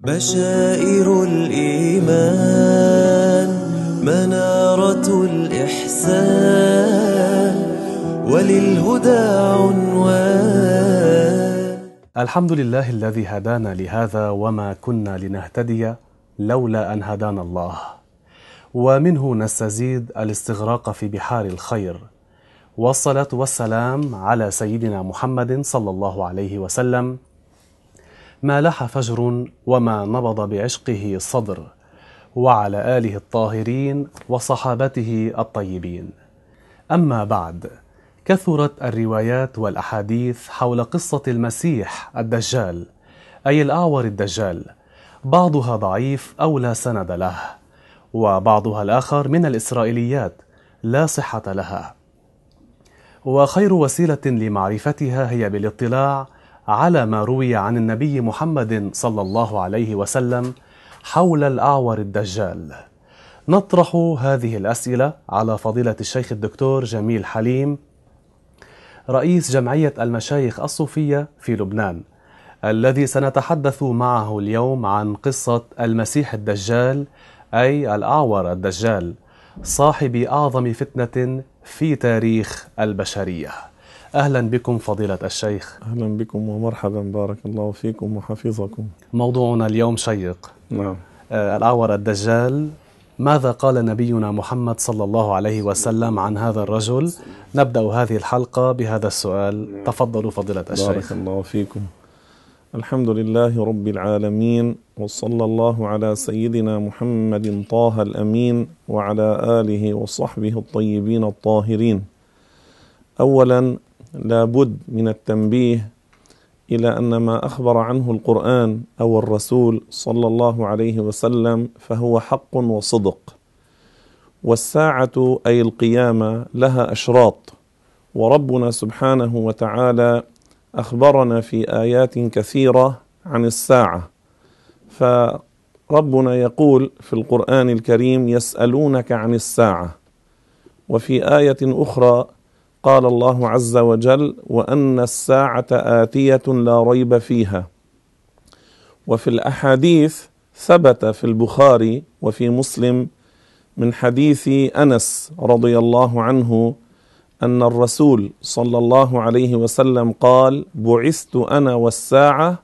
بشائر الإيمان منارة الإحسان وللهدى عنوان. الحمد لله الذي هدانا لهذا وما كنا لنهتدي لولا أن هدانا الله. ومنه نستزيد الاستغراق في بحار الخير. والصلاة والسلام على سيدنا محمد صلى الله عليه وسلم ما لح فجر وما نبض بعشقه صدر وعلى آله الطاهرين وصحابته الطيبين. أما بعد كثرت الروايات والأحاديث حول قصة المسيح الدجال أي الأعور الدجال. بعضها ضعيف أو لا سند له وبعضها الآخر من الإسرائيليات لا صحة لها. وخير وسيلة لمعرفتها هي بالاطلاع على ما روي عن النبي محمد صلى الله عليه وسلم حول الأعور الدجال. نطرح هذه الأسئلة على فضيلة الشيخ الدكتور جميل حليم رئيس جمعية المشايخ الصوفية في لبنان الذي سنتحدث معه اليوم عن قصة المسيح الدجال أي الأعور الدجال صاحب أعظم فتنة في تاريخ البشرية. أهلا بكم فضيلة الشيخ. أهلا بكم ومرحبا بارك الله فيكم وحفظكم. موضوعنا اليوم شيق. نعم. آه، الأعور الدجال ماذا قال نبينا محمد صلى الله عليه وسلم عن هذا الرجل؟ نبدأ هذه الحلقة بهذا السؤال. تفضلوا فضيلة بارك الشيخ الله فيكم. الحمد لله رب العالمين وصلى الله على سيدنا محمد طه الأمين وعلى آله وصحبه الطيبين الطاهرين. أولا لابد من التنبيه إلى أن ما أخبر عنه القرآن أو الرسول صلى الله عليه وسلم فهو حق وصدق. والساعة أي القيامة لها أشراط وربنا سبحانه وتعالى أخبرنا في آيات كثيرة عن الساعة. فربنا يقول في القرآن الكريم يسألونك عن الساعة وفي آية أخرى قال الله عز وجل وأن الساعة آتية لا ريب فيها. وفي الأحاديث ثبت في البخاري وفي مسلم من حديث أنس رضي الله عنه أن الرسول صلى الله عليه وسلم قال بعثت أنا والساعة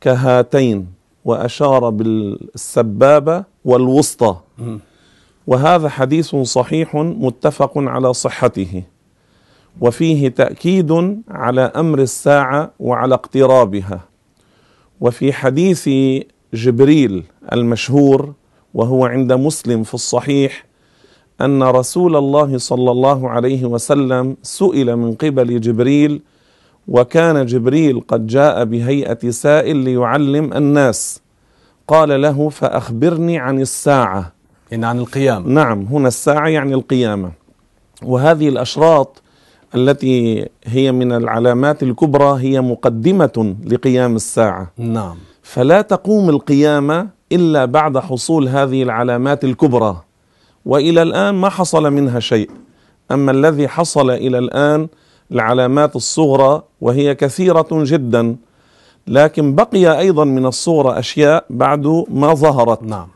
كهاتين وأشار بالسبابة والوسطى وهذا حديث صحيح متفق على صحته. وفيه تأكيد على أمر الساعة وعلى اقترابها. وفي حديث جبريل المشهور وهو عند مسلم في الصحيح أن رسول الله صلى الله عليه وسلم سئل من قبل جبريل وكان جبريل قد جاء بهيئة سائل ليعلم الناس. قال له فأخبرني عن الساعة. إن عن القيام نعم هنا الساعة يعني القيامة. وهذه الأشراط التي هي من العلامات الكبرى هي مقدمة لقيام الساعة. نعم. فلا تقوم القيامة إلا بعد حصول هذه العلامات الكبرى. وإلى الآن ما حصل منها شيء. أما الذي حصل إلى الآن العلامات الصغرى وهي كثيرة جدا. لكن بقي أيضا من الصغرى أشياء بعد ما ظهرت. نعم.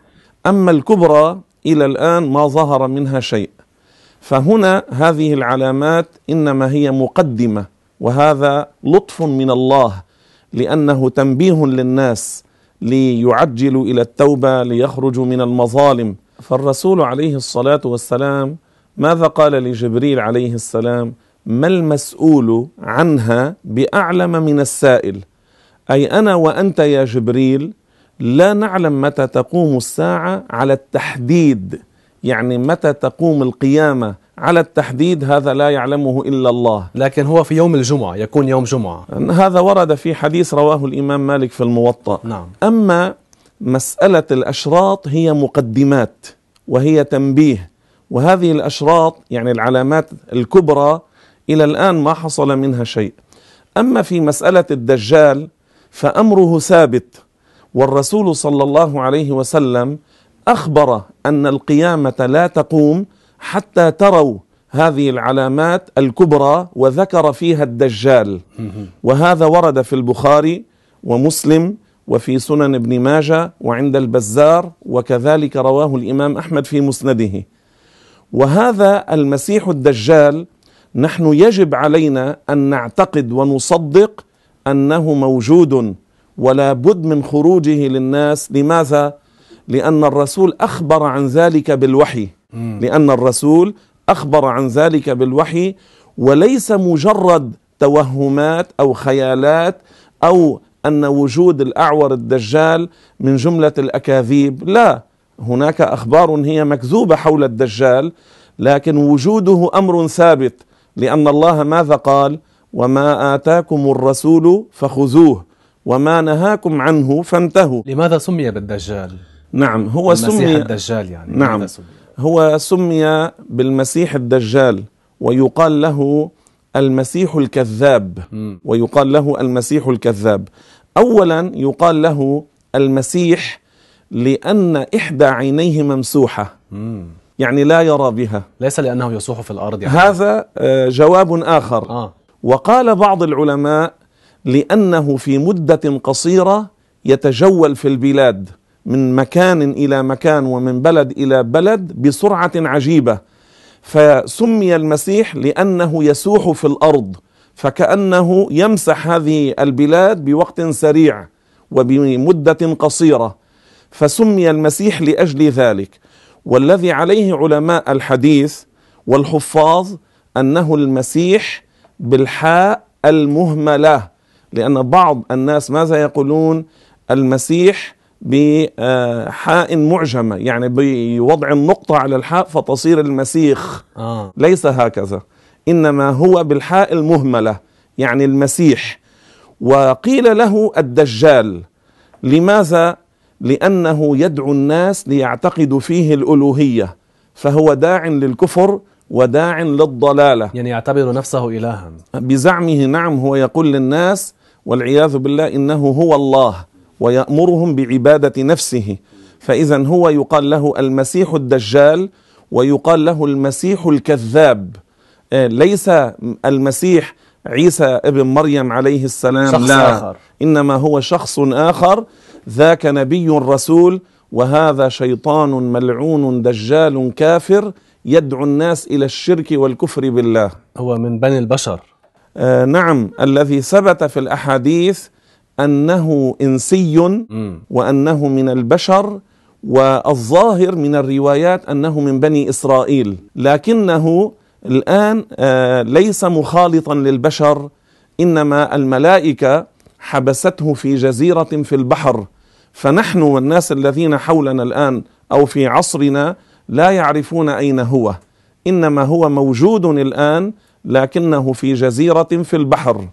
أما الكبرى إلى الآن ما ظهر منها شيء. فهنا هذه العلامات إنما هي مقدمة وهذا لطف من الله لأنه تنبيه للناس ليعجلوا إلى التوبة ليخرجوا من المظالم. فالرسول عليه الصلاة والسلام ماذا قال لجبريل عليه السلام؟ ما المسؤول عنها بأعلم من السائل؟ أي أنا وأنت يا جبريل لا نعلم متى تقوم الساعة على التحديد. يعني متى تقوم القيامة على التحديد هذا لا يعلمه إلا الله. لكن هو في يوم الجمعة يكون يوم جمعة. هذا ورد في حديث رواه الإمام مالك في الموطأ. نعم. أما مسألة الأشراط هي مقدمات وهي تنبيه. وهذه الأشراط يعني العلامات الكبرى إلى الآن ما حصل منها شيء. أما في مسألة الدجال فأمره ثابت. والرسول صلى الله عليه وسلم أخبر أن القيامة لا تقوم حتى تروا هذه العلامات الكبرى وذكر فيها الدجال. وهذا ورد في البخاري ومسلم وفي سنن ابن ماجه وعند البزار وكذلك رواه الإمام أحمد في مسنده. وهذا المسيح الدجال نحن يجب علينا أن نعتقد ونصدق أنه موجود ولا بد من خروجه للناس. لماذا؟ لأن الرسول أخبر عن ذلك بالوحي. لأن الرسول أخبر عن ذلك بالوحي وليس مجرد توهمات أو خيالات أو أن وجود الأعور الدجال من جملة الأكاذيب. لا هناك أخبار هي مكذوبة حول الدجال لكن وجوده أمر ثابت لأن الله ماذا قال؟ وما اتاكم الرسول فخذوه وما نهاكم عنه فانتهوا. لماذا سمي بالدجال؟ نعم هو المسيح سمي الدجال يعني نعم. سمي؟ هو سمي بالمسيح الدجال ويقال له المسيح الكذاب. ويقال له المسيح الكذاب اولا يقال له المسيح لأن إحدى عينيه ممسوحة مم. يعني لا يرى بها ليس لأنه يصوح في الأرض يعني هذا آه، جواب آخر آه وقال بعض العلماء لأنه في مدة قصيرة يتجول في البلاد من مكان إلى مكان ومن بلد إلى بلد بسرعة عجيبة. فسمي المسيح لأنه يسوح في الأرض فكأنه يمسح هذه البلاد بوقت سريع وبمدة قصيرة. فسمي المسيح لأجل ذلك. والذي عليه علماء الحديث والحفاظ أنه المسيح بالحاء المهملة لأن بعض الناس ماذا يقولون؟ المسيح بحاء معجمة يعني بوضع النقطة على الحاء فتصير المسيخ. آه. ليس هكذا إنما هو بالحاء المهملة يعني المسيح. وقيل له الدجال لماذا؟ لأنه يدعو الناس ليعتقدوا فيه الألوهية فهو داع للكفر وداع للضلالة. يعني يعتبر نفسه إلها. بزعمه نعم هو يقول للناس والعياذ بالله إنه هو الله. ويأمرهم بعبادة نفسه. فإذا هو يقال له المسيح الدجال ويقال له المسيح الكذاب. آه، ليس المسيح عيسى ابن مريم عليه السلام شخص لا. آخر. إنما هو شخص آخر. ذاك نبي رسول وهذا شيطان ملعون دجال كافر يدعو الناس إلى الشرك والكفر بالله. هو من بني البشر. آه نعم الذي ثبت في الأحاديث أنه إنسي مم. وأنه من البشر والظاهر من الروايات أنه من بني إسرائيل. لكنه الآن آه ليس مخالطا للبشر إنما الملائكة حبسته في جزيرة في البحر. فنحن والناس الذين حولنا الآن أو في عصرنا لا يعرفون أين هو. إنما هو موجود الآن لكنه في جزيرة في البحر.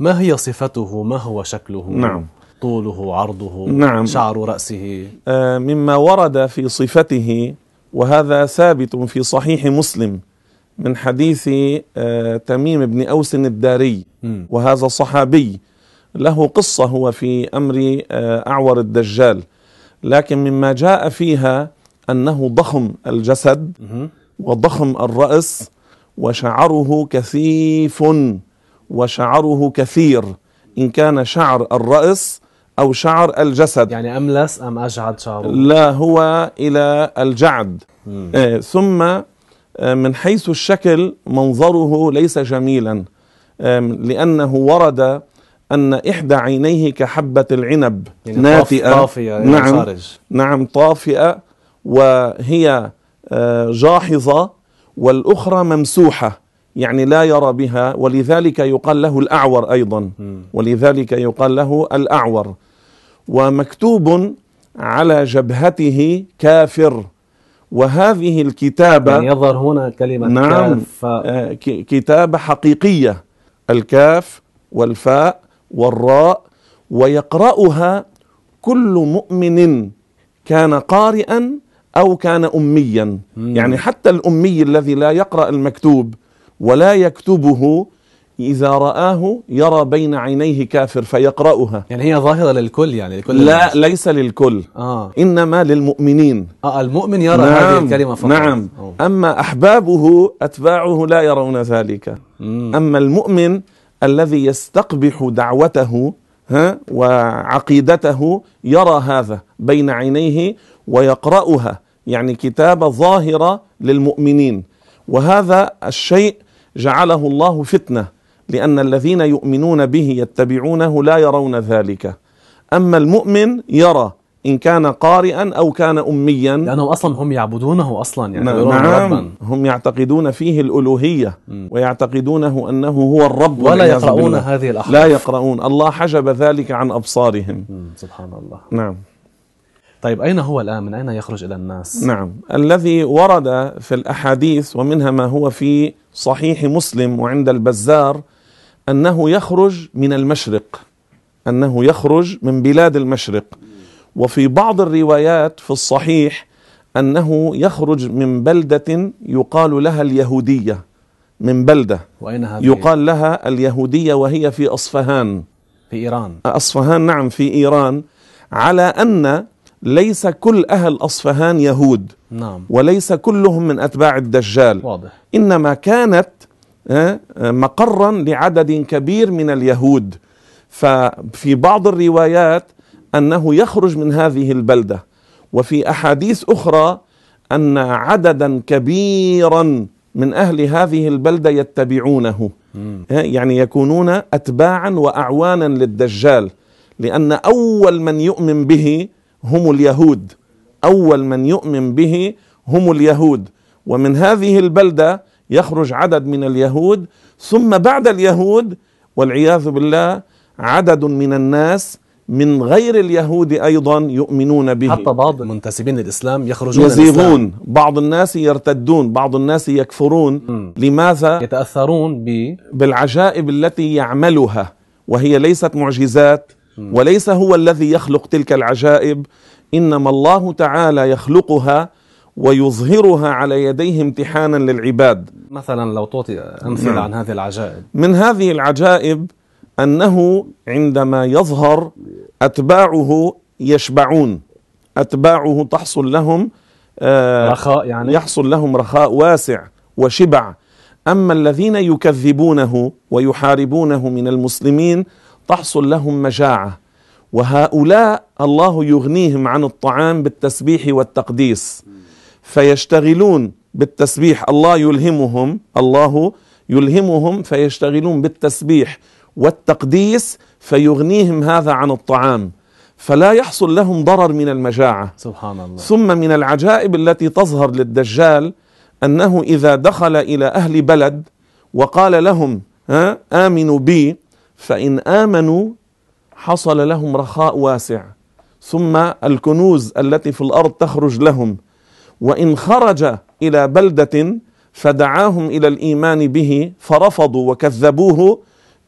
ما هي صفته ما هو شكله نعم. طوله عرضه نعم. شعر رأسه آه، مما ورد في صفته وهذا ثابت في صحيح مسلم من حديث آه، تميم بن أوس الداري. وهذا صحابي له قصة هو في أمر آه، أعور الدجال لكن مما جاء فيها أنه ضخم الجسد. وضخم الرأس وشعره كثيف وشعره كثير إن كان شعر الرأس أو شعر الجسد. يعني أملس أم أجعد شعره؟ لا هو إلى الجعد. آه، ثم آه، من حيث الشكل منظره ليس جميلا. آم، لأنه ورد أن إحدى عينيه كحبة العنب. يعني ناتئه طافية إلى نعم. الخارج نعم طافئة وهي آه، جاحظة والأخرى ممسوحة. يعني لا يرى بها ولذلك يقال له الأعور أيضا. مم. ولذلك يقال له الأعور. ومكتوب على جبهته كافر. وهذه الكتابة يعني يظهر هنا كلمة نعم كاف. آه، كتابة حقيقية. الكاف والفاء والراء. ويقرأها كل مؤمن كان قارئا أو كان أميا. مم. يعني حتى الأمي الذي لا يقرأ المكتوب ولا يكتبه إذا رآه يرى بين عينيه كافر فيقرأها يعني هي ظاهرة للكل يعني لكل لا الناس. ليس للكل آه. إنما للمؤمنين آه المؤمن يرى هذه الكلمة فقط نعم أوه. أما أحبابه أتباعه لا يرون ذلك مم. أما المؤمن الذي يستقبح دعوته ها وعقيدته يرى هذا بين عينيه ويقرأها يعني كتابة ظاهرة للمؤمنين وهذا الشيء جعله الله فتنة لأن الذين يؤمنون به يتبعونه لا يرون ذلك. أما المؤمن يرى إن كان قارئا أو كان أميا. لأنهم أصلا هم يعبدونه أصلا يعني نعم نعم. هم يعتقدون فيه الألوهية ويعتقدونه أنه هو الرب ولا يقرؤون. هذه الأحرف لا يقرؤون. الله حجب ذلك عن أبصارهم. مم، سبحان الله. نعم. طيب أين هو الآن؟ من أين يخرج إلى الناس؟ نعم. الذي ورد في الأحاديث ومنها ما هو في صحيح مسلم وعند البزار أنه يخرج من المشرق أنه يخرج من بلاد المشرق. وفي بعض الروايات في الصحيح أنه يخرج من بلدة يقال لها اليهودية من بلدة وأين هذه؟ يقال لها اليهودية وهي في أصفهان. في إيران. أصفهان نعم في إيران على أن ليس كل أهل أصفهان يهود نعم. وليس كلهم من أتباع الدجال. واضح. إنما كانت آه، آه، مقرا لعدد كبير من اليهود. ففي بعض الروايات أنه يخرج من هذه البلدة. وفي أحاديث أخرى أن عددا كبيرا من أهل هذه البلدة يتبعونه. مم. آه، يعني يكونون أتباعا وأعوانا للدجال. لأن أول من يؤمن به هم اليهود. أول من يؤمن به هم اليهود. ومن هذه البلدة يخرج عدد من اليهود. ثم بعد اليهود والعياذ بالله عدد من الناس من غير اليهود أيضا يؤمنون به. حتى بعض منتسبين للإسلام يخرجون من الإسلام. يزيغون. بعض الناس يرتدون. بعض الناس يكفرون. مم. لماذا؟ يتأثرون ب بالعجائب التي يعملها. وهي ليست معجزات. وليس هو الذي يخلق تلك العجائب إنما الله تعالى يخلقها ويظهرها على يديه امتحانا للعباد. مثلا لو تعطي أمثلة نعم. عن هذه العجائب. من هذه العجائب أنه عندما يظهر أتباعه يشبعون. أتباعه تحصل لهم آه، رخاء يعني؟ يحصل لهم رخاء واسع وشبع. أما الذين يكذبونه ويحاربونه من المسلمين تحصل لهم مجاعة. وهؤلاء الله يغنيهم عن الطعام بالتسبيح والتقديس. فيشتغلون بالتسبيح. الله يلهمهم الله يلهمهم فيشتغلون بالتسبيح والتقديس فيغنيهم هذا عن الطعام. فلا يحصل لهم ضرر من المجاعة. سبحان الله. ثم من العجائب التي تظهر للدجال أنه إذا دخل إلى أهل بلد وقال لهم ها آمنوا بي فإن آمنوا حصل لهم رخاء واسع. ثم الكنوز التي في الأرض تخرج لهم. وإن خرج إلى بلدة فدعاهم إلى الإيمان به فرفضوا وكذبوه.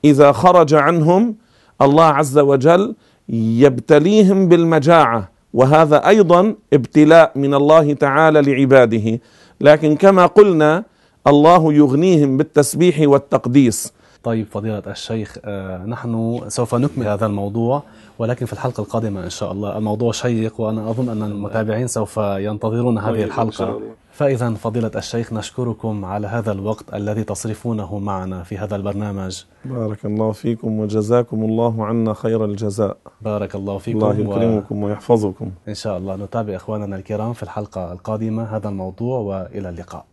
إذا خرج عنهم الله عز وجل يبتليهم بالمجاعة. وهذا أيضا ابتلاء من الله تعالى لعباده. لكن كما قلنا الله يغنيهم بالتسبيح والتقديس. طيب فضيلة الشيخ آه، نحن سوف نكمل هذا الموضوع ولكن في الحلقة القادمة إن شاء الله. الموضوع شيق وأنا أظن أن المتابعين سوف ينتظرون هذه طيب، إن شاء الحلقة الله. فإذا فضيلة الشيخ نشكركم على هذا الوقت الذي تصرفونه معنا في هذا البرنامج. بارك الله فيكم وجزاكم الله عنا خير الجزاء. بارك الله فيكم الله يكرمكم ويحفظكم. وإن شاء الله. نتابع إخواننا الكرام في الحلقة القادمة هذا الموضوع وإلى اللقاء.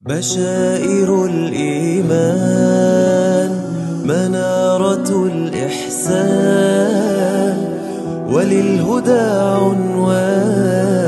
بشائر الإيمان منارة الإحسان وللهدى عنوان.